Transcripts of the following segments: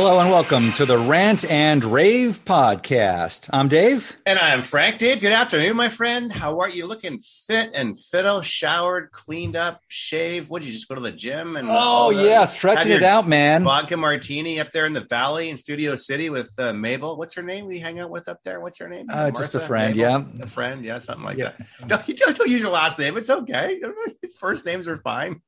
Hello and welcome to the Rant and Rave podcast. I'm Dave. And I'm Frank. Dave, good afternoon, my friend. How are you? Looking fit and fiddle, showered, cleaned up, shaved. What did you just go to the gym? And oh, yeah, stretching it out, man. Vodka martini up there in the valley in Studio City with uh, Mabel. What's her name we hang out with up there? What's her name? Uh, just a friend, Mabel? yeah. A friend, yeah, something like yeah. that. Don't, don't, don't use your last name. It's okay. First names are fine.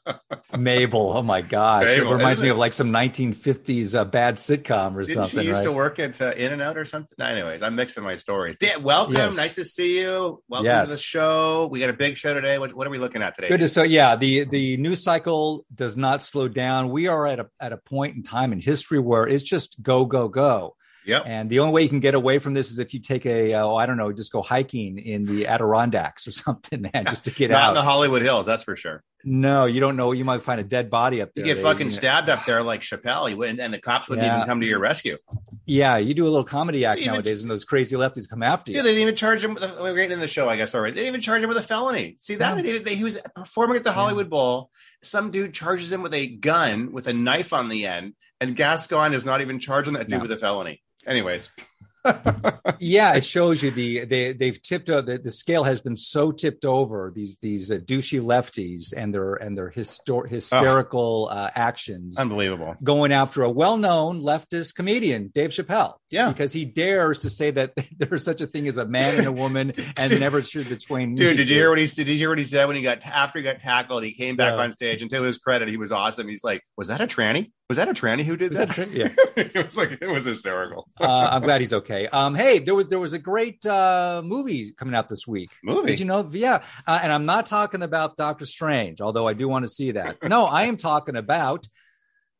Mabel. Oh, my gosh. Mabel, it reminds me it? of like some 1950s a uh, bad sitcom or Didn't something. She used right? to work at uh, In and Out or something. Anyways, I'm mixing my stories. Dan, welcome. Yes. Nice to see you. Welcome Yes. to the show. We got a big show today. What, what are we looking at today? Good so yeah the the news cycle does not slow down. We are at a at a point in time in history where it's just go go go. Yep. And the only way you can get away from this is if you take a oh I don't know just go hiking in the Adirondacks or something, man, just to get out. Not in the Hollywood Hills, that's for sure. No, you don't know. You might find a dead body up there. You get They- fucking you know- stabbed up there like Chappelle, you wouldn't, and the cops wouldn't Yeah. even come to your rescue. Yeah, you do a little comedy act Even- nowadays, and those crazy lefties come after you. Dude, they didn't even charge him. With a, we're getting in the show, I guess. Already, they didn't even charge him with a felony. See that? No. They, they, he was performing at the Hollywood Bowl. Some dude charges him with a gun with a knife on the end, and Gascon is not even charging that dude No. with a felony. Anyways, yeah, it shows you the they they've tipped o- the, the scale has been so tipped over these these uh, douchey lefties and their and their histor- hysterical uh, actions unbelievable. going after a well-known leftist comedian, Dave Chappelle. Yeah. because he dares to say that there's such a thing as a man and a woman, and Dude. never should between. Dude, did you hear what he said? Did you hear what he said when he got after he got tackled? He came back Yeah. on stage, and to his credit, he was awesome. He's like, "Was that a tranny? Was that a tranny who did Was that?" that yeah. it was like it was hysterical. uh, I'm glad he's okay. Um, hey, there was there was a great uh, movie coming out this week. Movie. Did you know? Yeah, uh, and I'm not talking about Doctor Strange, although I do want to see that. No, I am talking about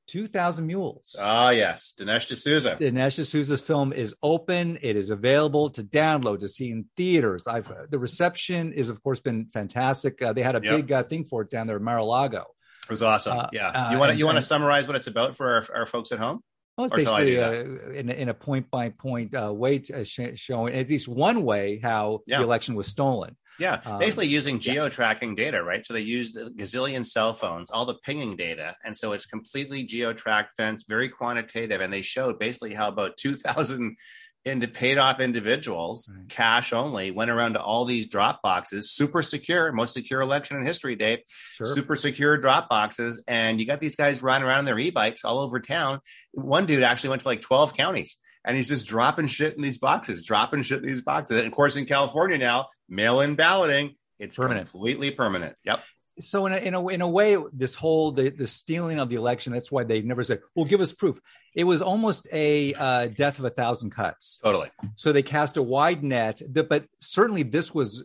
2,000 Mules. Ah, yes, Dinesh D'Souza. Dinesh D'Souza's film is open. It is available to download to see in theaters. I've the reception is of course been fantastic. Uh, they had a Yep. big uh, thing for it down there in Mar-a-lago. It was awesome. Uh, yeah, uh, you want to you want to summarize what it's about for our, our folks at home? Well, it's Or basically uh, in, a- in a point by point uh, way to, uh, sh- showing at least one way how Yeah. the election was stolen. Yeah, Um, basically using geo tracking data, right? So they used a gazillion cell phones, all the pinging data, and so it's completely geo tracked fence, very quantitative, and they showed basically how about two thousand into paid off individuals, Right. cash only, went around to all these drop boxes, super secure, most secure election in history, Dave. Sure. super secure drop boxes, and you got these guys running around on their e-bikes all over town. One dude actually went to like 12 counties and he's just dropping shit in these boxes, dropping shit in these boxes. And of course, in California now, mail-in balloting, it's Permanent. completely permanent. Yep. So in a, in a in a way, this whole the, the stealing of the election. That's why they never said, "Well, give us proof." It was almost a uh, death of a thousand cuts. Totally. So they cast a wide net, but certainly this was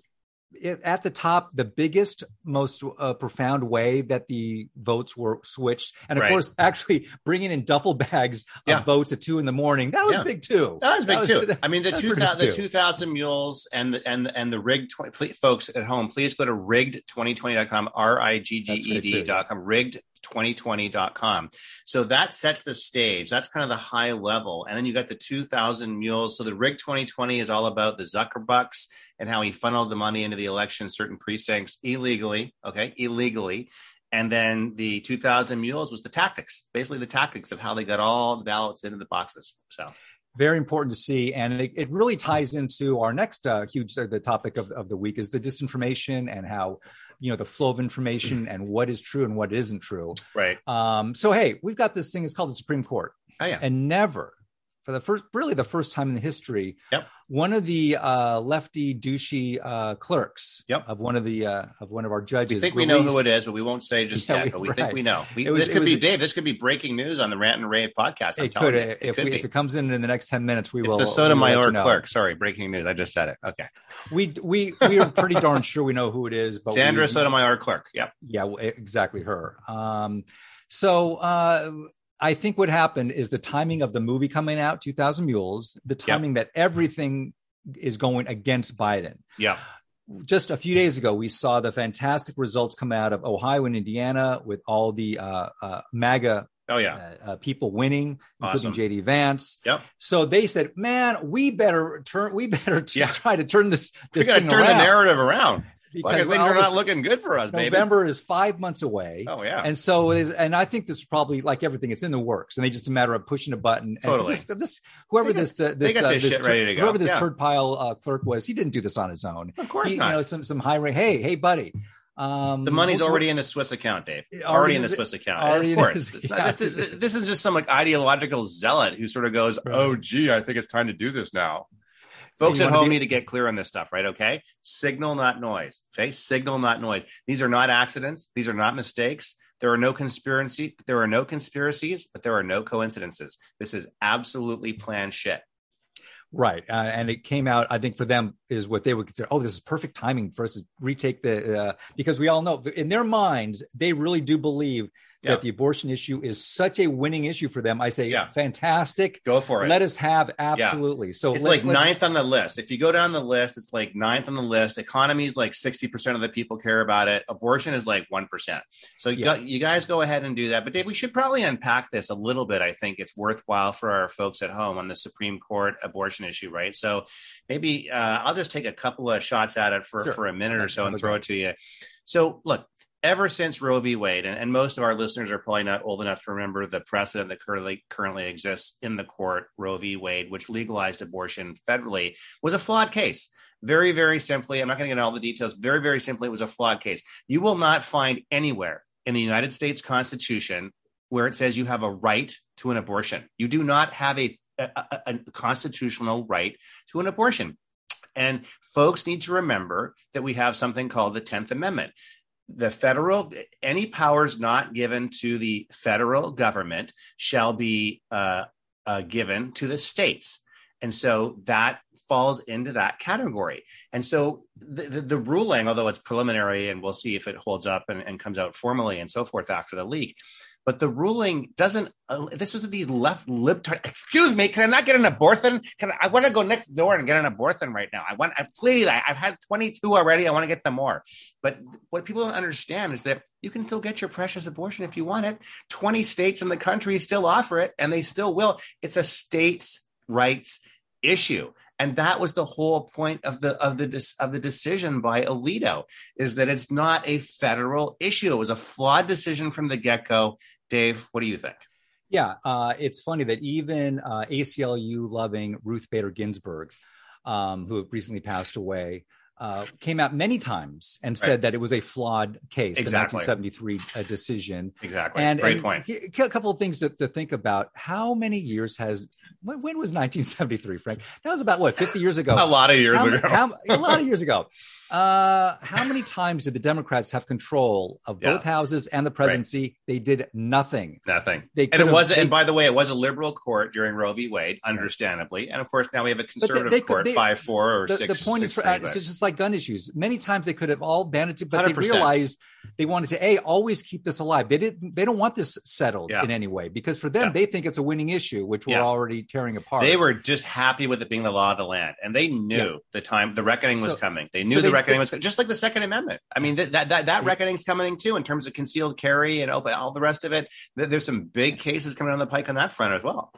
at the top, the biggest, most uh, profound way that the votes were switched. And of Right. course, actually bringing in duffel bags of Yeah. votes at two in the morning, that was Yeah. big too. That was big too. that- I mean, the that's two pretty thousand, the two thousand mules and the and the, and the rigged 20, please, folks at home, please go to rigged2020.com, r i g g That's e great, too. d dot com, rigged. 2020.com. So that sets the stage. That's kind of the high level. And then you got the 2000 mules. So the rig 2020 is all about the Zuckerbucks and how he funneled the money into the election, certain precincts illegally. Okay. Illegally. And then the 2000 mules was the tactics, basically the tactics of how they got all the ballots into the boxes. So very important to see and it, it really ties into our next uh, huge uh, the topic of, of the week is the disinformation and how you know the flow of information and what is true and what isn't true right. um, so hey we've got this thing it's called the supreme court Oh yeah. and never for the first really the first time in the history Yep. one of the uh, lefty douchey uh, clerks Yep. of one of the uh, of one of our judges We think we know who it is, but we won't say just Yeah, yet. we- but we right. think we know. We, was- this could be a- Dave. This could be breaking news on the Rant and Rave podcast. I'm it could It if, could we, if it comes in in the next 10 minutes we It's will the we will Sotomayor clerk. Sorry, breaking news. I just said it. Okay, we we we are pretty darn sure we know who it is but Sandra we, Sotomayor clerk. Yep. yeah exactly her um so uh i think what happened is the timing of the movie coming out 2000 mules the timing that everything is going against biden Yeah. just a few days ago we saw the fantastic results come out of ohio and indiana with all the uh, uh maga Oh yeah. uh, uh, people winning, including Awesome. JD Vance. Yep. So they said, "Man, we better turn. We better Yeah. try to turn this We this got to turn around." the narrative around. because things are not looking good for us. November baby. is five months away. Oh yeah, and so is, and I think this is probably like everything. It's in the works, and they just a matter of pushing a button. Totally. This, this, whoever got, this uh, this, uh, this, this tur- whoever this yeah. third pile uh, clerk was, he didn't do this on his own. Of course he, not. You know, some some high rate. Hey, hey, buddy. Um, the money's already in the Swiss account, Dave. Already, already in the Swiss account. Of course. His, yeah. this, is, this, is, just some like ideological zealot who sort of goes, right. "Oh, gee, I think it's time to do this now." Folks at home be- need to get clear on this stuff, right? Okay. Signal, not noise. Okay. Signal, not noise. These are not accidents. These are not mistakes. There are no conspiracy. There are no conspiracies, but there are no coincidences. This is absolutely planned shit. Right. Uh, and it came out, I think for them is what they would consider, oh, this is perfect timing for us to retake the, uh, because we all know in their minds, they really do believe yeah. that the abortion issue is such a winning issue for them. I say, yeah. fantastic. Go for it. Let us have absolutely. Yeah. So it's like ninth on the list. If you go down the list, it's like ninth on the list. Economy is like 60% of the people care about it. Abortion is like 1%. So you, got, you guys go ahead and do that. But Dave, we should probably unpack this a little bit. I think it's worthwhile for our folks at home on the Supreme Court abortion issue, right? So maybe uh, I'll just take a couple of shots at it for, sure. for a minute or so and throw it to you. So look, ever since Roe v. Wade, and, and, most of our listeners are probably not old enough to remember the precedent that currently currently exists in the court, Roe v. Wade, which legalized abortion federally, was a flawed case. Very, very simply, I'm not going to get into all the details. Very, very simply, it was a flawed case. You will not find anywhere in the United States Constitution where it says you have a right to an abortion. You do not have a, a, a constitutional right to an abortion. And folks need to remember that we have something called the 10th Amendment the federal any powers not given to the federal government shall be uh, uh, given to the states. And so that falls into that category. And so the, the, the, ruling although it's preliminary and we'll see if it holds up and, and comes out formally and so forth after the leak but the ruling doesn't. Uh, this was these left libtard. Excuse me, can I not get an abortion? Can I, I want to go next door and get an abortion right now? I want. I please. I, I've had twenty two already. I want to get some more. But what people don't understand is that you can still get your precious abortion if you want it. Twenty states in the country still offer it, and they still will. It's a states' rights issue and that was the whole point of the of the of the decision by Alito is that it's not a federal issue. It was a flawed decision from the get go, Dave, what do you think? Yeah, uh, it's funny that even uh, ACLU loving Ruth Bader Ginsburg, um, who recently passed away, uh, came out many times and said that it was a flawed case, exactly. the 1973 uh, decision. Exactly. And, Great and point. A couple of things to, to, think about. How many years has when, when, was 1973, Frank? That was about what 50 years ago. a lot of years how, ago. How, a lot of years ago. Uh, how many times did the Democrats have control of both yeah. houses and the presidency? Right. They did nothing. Nothing. They and it was, they, and by the way, it was a liberal court during Roe v. Wade, understandably, and of course now we have a conservative they, they court, five four or the, six. The point six, is, for, it's just like gun issues. Many times they could have all banded it, but 100%. they realized they wanted to a always keep this alive. They didn't. They don't want this settled yeah. in any way because for them yeah. they think it's a winning issue, which we're already tearing apart. They were just happy with it being the law of the land, and they knew the time the reckoning was so, coming. They knew so the they, reckoning was just like the Second Amendment. I mean, that that that, that reckoning's coming too in terms of concealed carry and open all the rest of it. There's some big cases coming on the pike on that front as well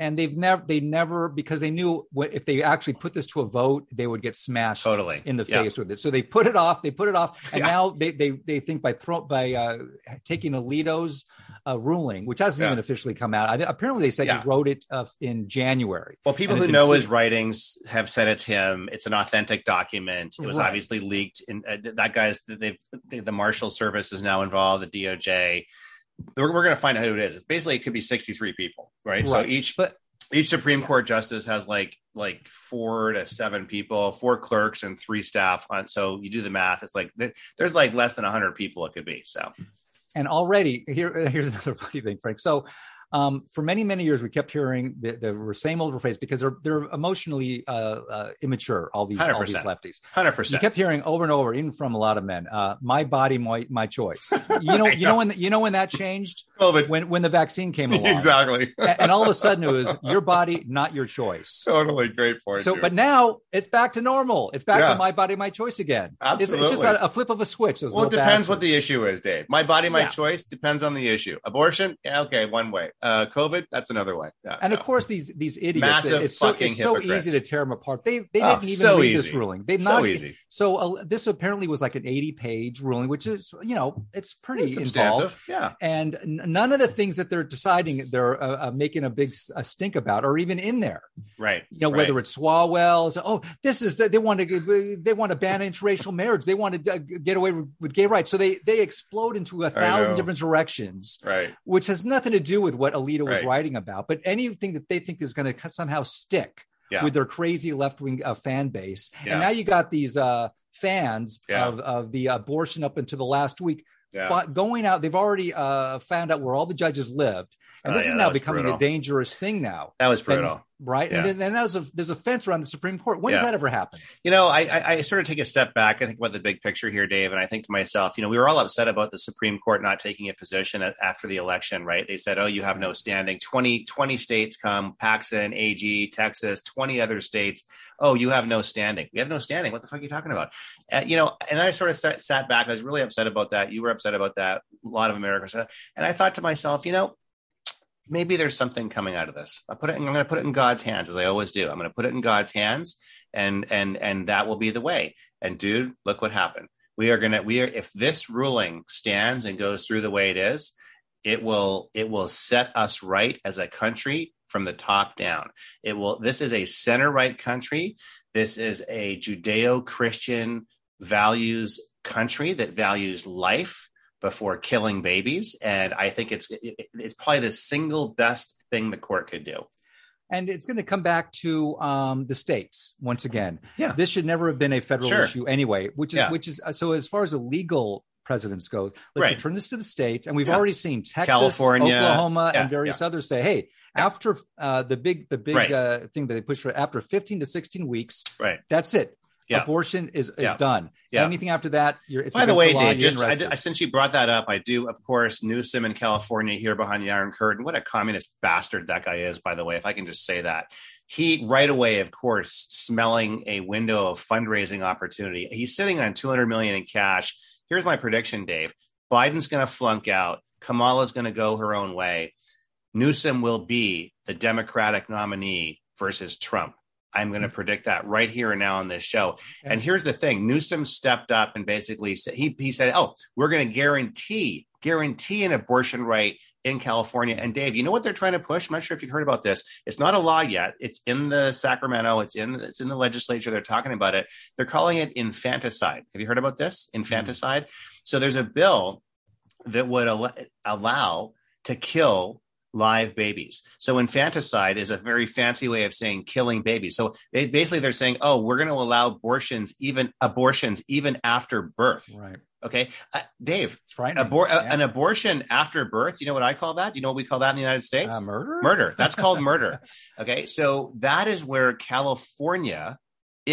and they've never they never because they knew what, if they actually put this to a vote they would get smashed totally. in the face with it. So they put it off they put it off and yeah. now they, they they think by throw by uh, taking alito's uh, ruling which hasn't yeah. even officially come out I, apparently they said he wrote it uh, in january. Well people who know his writings have said it's him. It's an authentic document. It was right. obviously leaked in uh, that guy's they've the marshal service is now involved the doj we're, we're going to find out who it is. It's basically it could be 63 people, right? right. So each but each Supreme Court justice has like like four to seven people, four clerks and three staff. On, so you do the math. It's like there's like less than 100 people it could be. So, and already here here's another funny thing, Frank. So um, for many many years we kept hearing the, the same old phrase because they're they're emotionally uh, uh, immature all these 100%. all these lefties. 100% you kept hearing over and over even from a lot of men uh, my body my my choice. You know you know when you know when that changed? COVID. when when the vaccine came along. Exactly. And, and, all of a sudden it was your body not your choice. Totally. Great point so but now it's back to normal. It's back yeah. to my body my choice again. Absolutely. it's, it's just a, a, flip of a switch well it depends bastards. what the issue is Dave. My body my yeah. choice depends on the issue. Abortion? Yeah, okay one way Uh, COVID, that's another way. Yeah, and so. of course, these these idiots. Massive it's so, it's so hypocrites. easy to tear them apart. They they Oh, didn't even so read this ruling. They've So not easy. So uh, this apparently was like an eighty page ruling, which is you know it's pretty It's involved. Yeah. And none of the things that they're deciding they're uh, uh, making a big a stink about are even in there. Right. You know, right. whether it's Swalwell, so, oh, this is they want to they want to ban interracial marriage. They want to uh, get away with, with gay rights. So they they explode into a thousand different directions Right. which has nothing to do with what Alito was Right. writing about, but anything that they think is going to somehow stick Yeah. with their crazy left wing uh, fan base. Yeah. And now you got these uh, fans Yeah. of, of the abortion up until the last week going out. They've already uh, found out where all the judges lived. And Oh, this yeah, is now becoming brutal. a dangerous thing now. That was And- brutal. right? Yeah. And then and there's a there's a fence around the Supreme Court. When does that ever happen? You know, I, I, I sort of take a step back. I think about the big picture here, Dave, and I think to myself, you know, we were all upset about the Supreme Court not taking a position at, after the election, right? They said, oh, you have no standing. 20, 20 states come, Paxton, AG, Texas, 20 other states. Oh, you have no standing. We have no standing. What the fuck are you talking about? Uh, you know, and I sort of sat, sat back. I was really upset about that. You were upset about that. A lot of Americans. And I thought to myself, you know, maybe there's something coming out of this. I put it. I'm going to put it in God's hands, as I always do. I'm going to put it in God's hands, and and and that will be the way. And dude, look what happened. We are gonna. We are. If this ruling stands and goes through the way it is, it will. It will set us right as a country from the top down. It will. This is a center right country. This is a Judeo-Christian values country that values life before killing babies. And I think it's it, it's probably the single best thing the court could do. And it's going to come back to um, the states once again. Yeah. this should never have been a federal Sure. issue anyway. Which is Yeah. which is so as far as the legal precedents go, let's Right. return this to the states. And we've Yeah. already seen Texas, California. Oklahoma, Yeah, and various others say, "Hey, after uh, the big the big Right. uh, thing that they push for after 15 to 16 weeks, Right. that's it. Yeah. Abortion is is Yeah. done. Yeah. Anything after that, you're it's By the way, law, Dave, just I. I- since you brought that up, I do, of course, Newsom in California here behind the Iron Curtain. What a communist bastard that guy is, by the way, if I can just say that. He right away, of course, smelling a window of fundraising opportunity. He's sitting on 200 million in cash. Here's my prediction, Dave. Biden's going to flunk out. Kamala's going to go her own way. Newsom will be the Democratic nominee versus Trump. I'm going to mm. predict that right here and now on this show. And here's the thing: Newsom stepped up and basically said he he said, "Oh, we're going to guarantee guarantee an abortion right in California." And Dave, you know what they're trying to push? I'm not sure if you've heard about this. It's not a law yet. It's in the Sacramento. It's in it's in the legislature. They're talking about it. They're calling it infanticide. Have you heard about this? Mm. Infanticide. So there's a bill that would al- allow to kill live babies. So infanticide is a very fancy way of saying killing babies. So they basically they're saying, "Oh, we're going to allow abortions even abortions even after birth." right. Okay? Uh, Dave, It's frightening. abor- uh, Yeah. an abortion after birth, you know what I call that? Do you know what we call that in the United States? Uh, murder. murder. That's called murder. Okay. So that is where California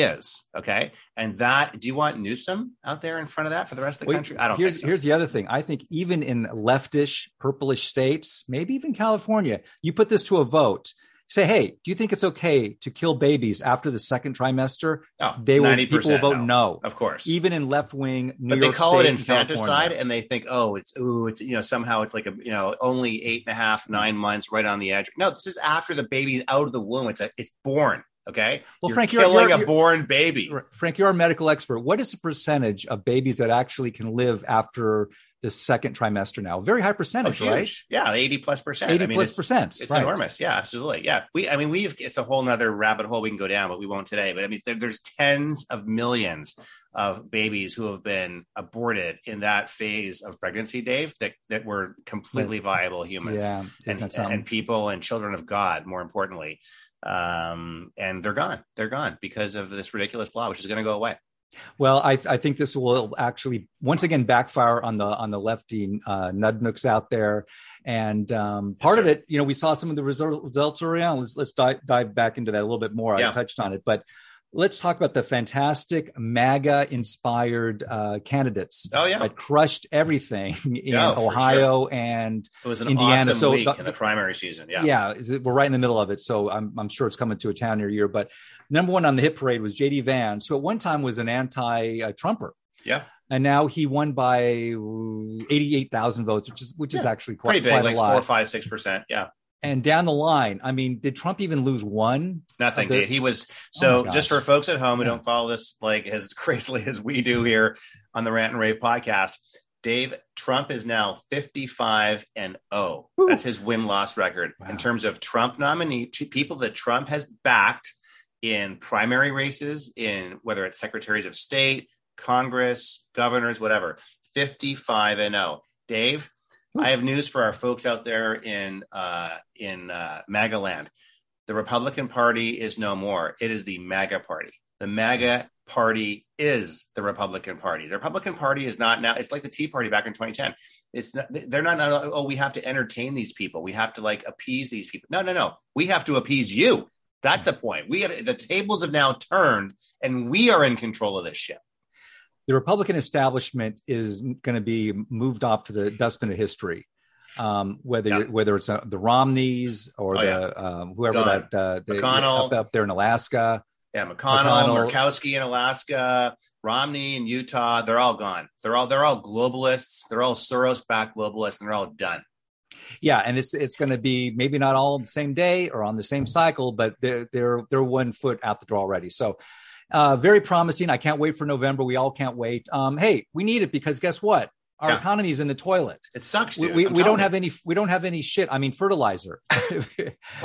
is. Okay. And that, do you want Newsom out there in front of that for the rest of the Wait, country? I don't here's so. here's the other thing. I think even in leftish, purplish states, maybe even California, you put this to a vote. Say, hey, do you think it's okay to kill babies after the second trimester? Oh, They will 90% people will vote no. Of course. Even in left wing New but York they call State it infanticide California. and they think, oh, it's ooh, it's you know, somehow it's like a you know, only eight and a half, nine months right on the edge. No, this is after the baby's out of the womb. It's a, it's born. Okay. Well, you're Frank, you're- killing you're- a born baby. Frank, you're a medical expert. What is the percentage of babies that actually can live after the second trimester now? Very high Oh, percentage, huge. right? Yeah, eighty plus percent. 80 I mean, plus it's, percent. It's right. enormous. Yeah, absolutely. Yeah. We, I mean, we've, it's a whole nother rabbit hole we can go down, but we won't today. But I mean, there, there's tens of millions of babies who have been aborted in that phase of pregnancy, Dave, that, that were completely viable humans Yeah. And, and people and children of God, more importantly. Um, and they're gone. They're gone because of this ridiculous law, which is going to go away. Well, I, I think this will actually once again backfire on the on the lefty uh, nudnooks out there, and um, part of it, you know, we saw some of the result, results on. Let's let's dive, dive back into that a little bit more. Yeah. I touched on it, but let's talk about the fantastic MAGA inspired uh, candidates Oh, yeah. that crushed everything in Yeah, Ohio and It was an Indiana, awesome so week the- in the primary season. Yeah. yeah, is it, we're right in the middle of it, so I'm I'm sure it's coming to a town near you. But number one on the hit parade was J.D. Vance, who at one time was an anti-Trumper, Yeah. and now he won by eighty-eight thousand votes, which is which is actually quite Pretty big, quite like a lot. four, five, six percent. Yeah. And down the line, I mean, did Trump even lose one? Nothing. The, he was oh so. Oh just for folks at home who yeah. don't follow this like as crazily as we do here on the Rant and Rave podcast, Dave Trump is now 55 and 0. That's his win loss record wow. in terms of Trump nominee people that Trump has backed in primary races, in whether it's secretaries of state, Congress, governors, whatever. 55 and 0. Dave, I have news for our folks out there in uh, in uh, MAGA land. The Republican Party is no more. It is the MAGA Party. The MAGA Party is the Republican Party. The Republican Party is not now. It's like the Tea Party back in 2010. It's not, they're not. Oh, we have to entertain these people. We have to like appease these people. No, no, no. We have to appease you. That's the point. We have the tables have now turned, and we are in control of this ship the Republican establishment is going to be moved off to the dustbin of history. Um, whether yeah. whether it's uh, the Romneys or oh, the yeah. um, whoever Gone. that uh, the, McConnell up, up, there in Alaska. Yeah, McConnell, McConnell, Murkowski in Alaska, Romney in Utah. They're all gone. They're all they're all globalists. They're all Soros-backed globalists, and they're all done. Yeah, and it's it's going to be maybe not all the same day or on the same cycle, but they're they're they're one foot out the door already. So uh, very promising. I can't wait for November. We all can't wait. Um, hey, we need it because guess what? Our yeah. economy is in the toilet. It sucks. Dude. We, we, we don't you. have any. We don't have any shit. I mean, fertilizer. well,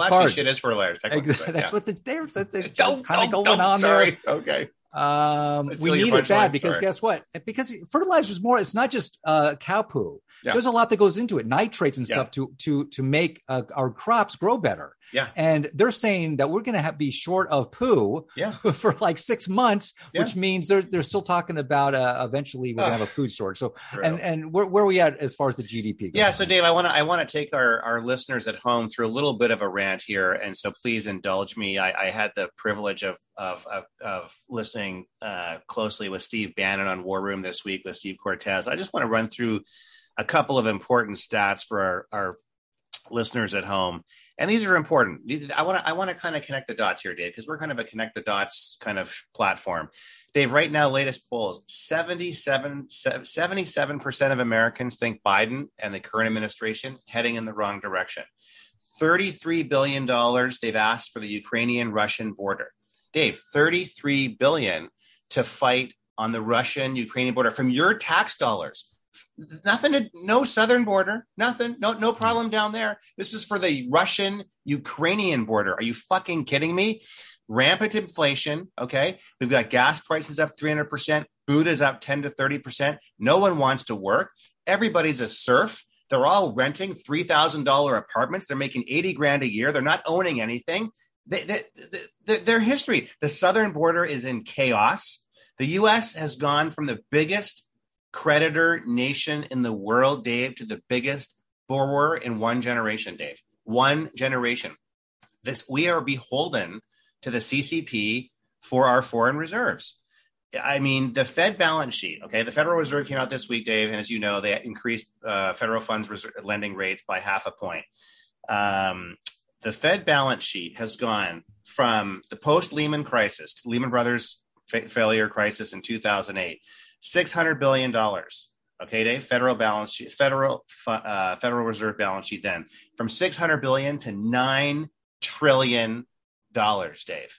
actually, shit is fertilizer. That's yeah. what the there's the, the kind of going don't, on sorry. there. Okay. Um, we need it bad because sorry. guess what? Because fertilizer is more. It's not just uh, cow poo. Yeah. There's a lot that goes into it, nitrates and stuff to to to make uh, our crops grow better. Yeah. And they're saying that we're going to be short of poo yeah. for like six months, yeah. which means they're, they're still talking about uh, eventually we're going to have a food shortage. So, and, and where, where are we at as far as the GDP goes? Yeah. So Dave, I want to, I want to take our, our listeners at home through a little bit of a rant here. And so please indulge me. I, I had the privilege of, of, of, of listening uh, closely with Steve Bannon on War Room this week with Steve Cortes. I just want to run through a couple of important stats for our, our listeners at home and these are important. I want to I want to kind of connect the dots here, Dave, because we're kind of a connect the dots kind of platform. Dave, right now, latest polls 77, 77% of Americans think Biden and the current administration heading in the wrong direction. $33 billion they've asked for the Ukrainian Russian border. Dave, 33 billion to fight on the Russian Ukrainian border from your tax dollars nothing to, no southern border nothing no no problem down there. This is for the russian ukrainian border. Are you fucking kidding me? Rampant inflation okay? We've got gas prices up 300% food is up 10 to 30% no one wants to work. Everybody's a serf. They're all renting $3000 apartments. They're making 80 grand a year. They're not owning anything. They, they, they, their history the southern border is in chaos. The us has gone from the biggest creditor nation in the world, Dave, to the biggest borrower in one generation, Dave. One generation. This we are beholden to the CCP for our foreign reserves. I mean, the Fed balance sheet. Okay, the Federal Reserve came out this week, Dave, and as you know, they increased uh, federal funds reserve, lending rates by half a point. Um, the Fed balance sheet has gone from the post Lehman crisis, Lehman Brothers fa- failure crisis in 2008, six hundred billion dollars. Okay, Dave. Federal balance sheet, federal uh, Federal Reserve balance sheet. Then from six hundred billion to nine trillion dollars, Dave,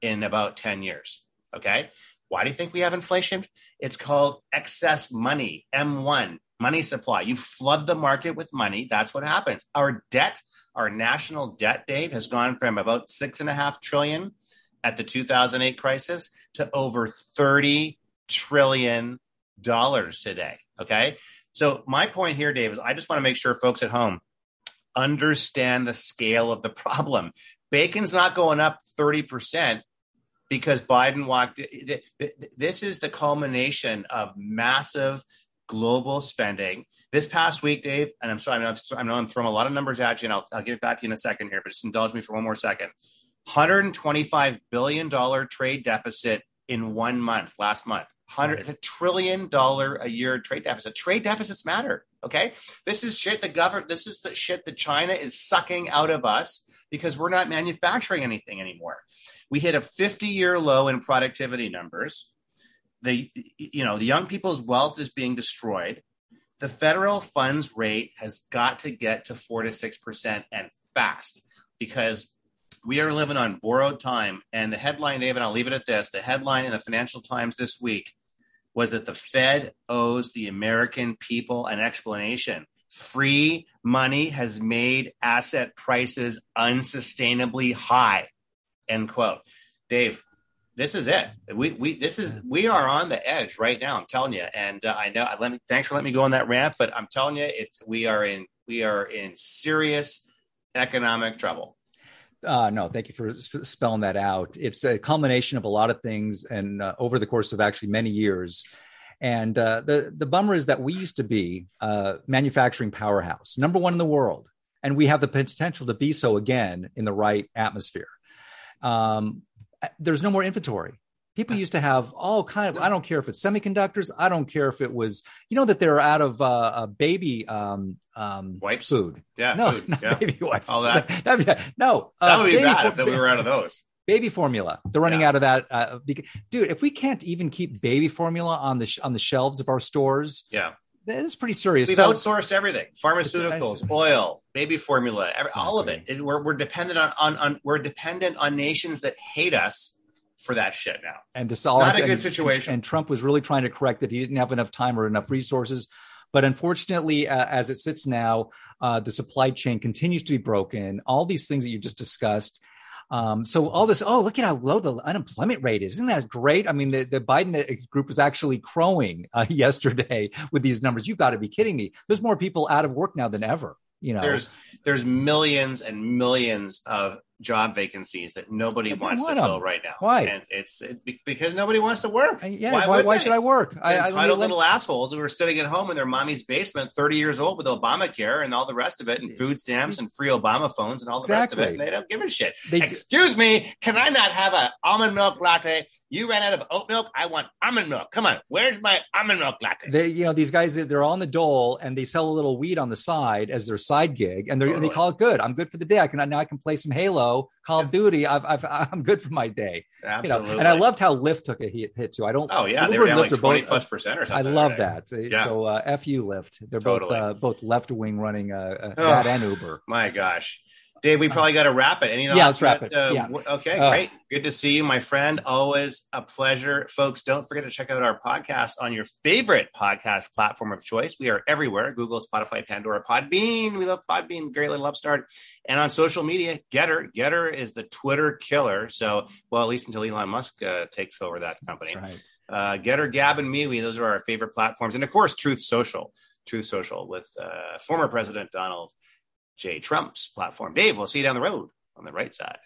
in about ten years. Okay. Why do you think we have inflation? It's called excess money, M1, money supply. You flood the market with money. That's what happens. Our debt, our national debt, Dave, has gone from about six and a half trillion at the 2008 crisis to over 30 trillion dollars today. Okay. So my point here, Dave, is I just want to make sure folks at home understand the scale of the problem. Bacon's not going up 30% because Biden walked. This is the culmination of massive global spending. This past week, Dave, and I'm sorry, I know I'm throwing a lot of numbers at you, and I'll, I'll get back to you in a second here, but just indulge me for one more second. $125 billion trade deficit in one month, last month hundred it's a trillion dollar a year trade deficit. Trade deficits matter. Okay. This is shit the government this is the shit that China is sucking out of us because we're not manufacturing anything anymore. We hit a 50 year low in productivity numbers. The you know, the young people's wealth is being destroyed. The federal funds rate has got to get to four to six percent and fast because we are living on borrowed time. And the headline, David, I'll leave it at this the headline in the Financial Times this week was that the Fed owes the American people an explanation. Free money has made asset prices unsustainably high. End quote. Dave, this is it. We we this is we are on the edge right now. I'm telling you, and uh, I know. Let me thanks for letting me go on that rant, but I'm telling you, it's we are in we are in serious economic trouble. Uh, no, thank you for spelling that out. It's a culmination of a lot of things, and uh, over the course of actually many years. And uh, the the bummer is that we used to be a manufacturing powerhouse, number one in the world, and we have the potential to be so again in the right atmosphere. Um, there's no more inventory. People used to have all kind of. I don't care if it's semiconductors. I don't care if it was. You know that they're out of uh, baby um, um, wipes, food. Yeah, no, food. not yeah. baby wipes. All that. That'd be- no, uh, That would be baby bad for- if that we were out of those. baby formula. They're running Yeah. out of that. Uh, because, dude, if we can't even keep baby formula on the sh- on the shelves of our stores, Yeah, that is pretty serious. we've So- outsourced everything: pharmaceuticals, oil, baby formula, every, all of it. It- We're we're dependent on, on on we're dependent on nations that hate us for that shit now. and this all Not a and- good situation. And, Trump was really trying to correct that he didn't have enough time or enough resources. But unfortunately, uh, as it sits now, uh, the supply chain continues to be broken. All these things that you just discussed. Um, so all this, oh, look at how low the unemployment rate is. Isn't that great? I mean, the, the Biden group was actually crowing uh, yesterday with these numbers. You've got to be kidding me. There's more people out of work now than ever. You know, There's there's millions and millions of job vacancies that nobody wants to fill right now. Why? And it's it, because nobody wants to work. I- yeah. Why, would why should I work? I, I, entitled let little assholes who are sitting at home in their mommy's basement, 30 years old with Obamacare and all the rest of it, and food stamps and free Obama phones and all the rest of it. They don't give a shit. They do- Excuse me, can I not have an almond milk latte? You ran out of oat milk. I want almond milk. Come on, where's my almond milk latte? they you know these guys they're on the dole and they sell a little weed on the side as their side gig and, they're, and they call it good i'm good for the day i can now i can play some halo call of duty I've, I've i'm good for my day you know Absolutely. and i loved how lyft took a hit, hit too i don't Oh yeah, they Uber were down like Lyft are 20 both- plus percent or something. I love that. Yeah. So uh, F you Lyft. They're Totally. both uh, both left wing running uh, uh, Oh. that and Uber. My gosh. Dave, we probably got to wrap it. Any Yeah, let's wrap it. Uh, Yeah. Okay, Uh, great. Good to see you, my friend. Always a pleasure. Folks, don't forget to check out our podcast on your favorite podcast platform of choice. We are everywhere Google, Spotify, Pandora, Podbean. We love Podbean. Great little upstart. And on social media, Gettr. Gettr is the Twitter killer. So, well, at least until Elon Musk uh, takes over that company. That's right. Uh, Gettr, Gab, and MeWe. Those are our favorite platforms. And of course, Truth Social. Truth Social with uh, former President Donald J. Trump's platform. Dave, we'll see you down the road on the right side.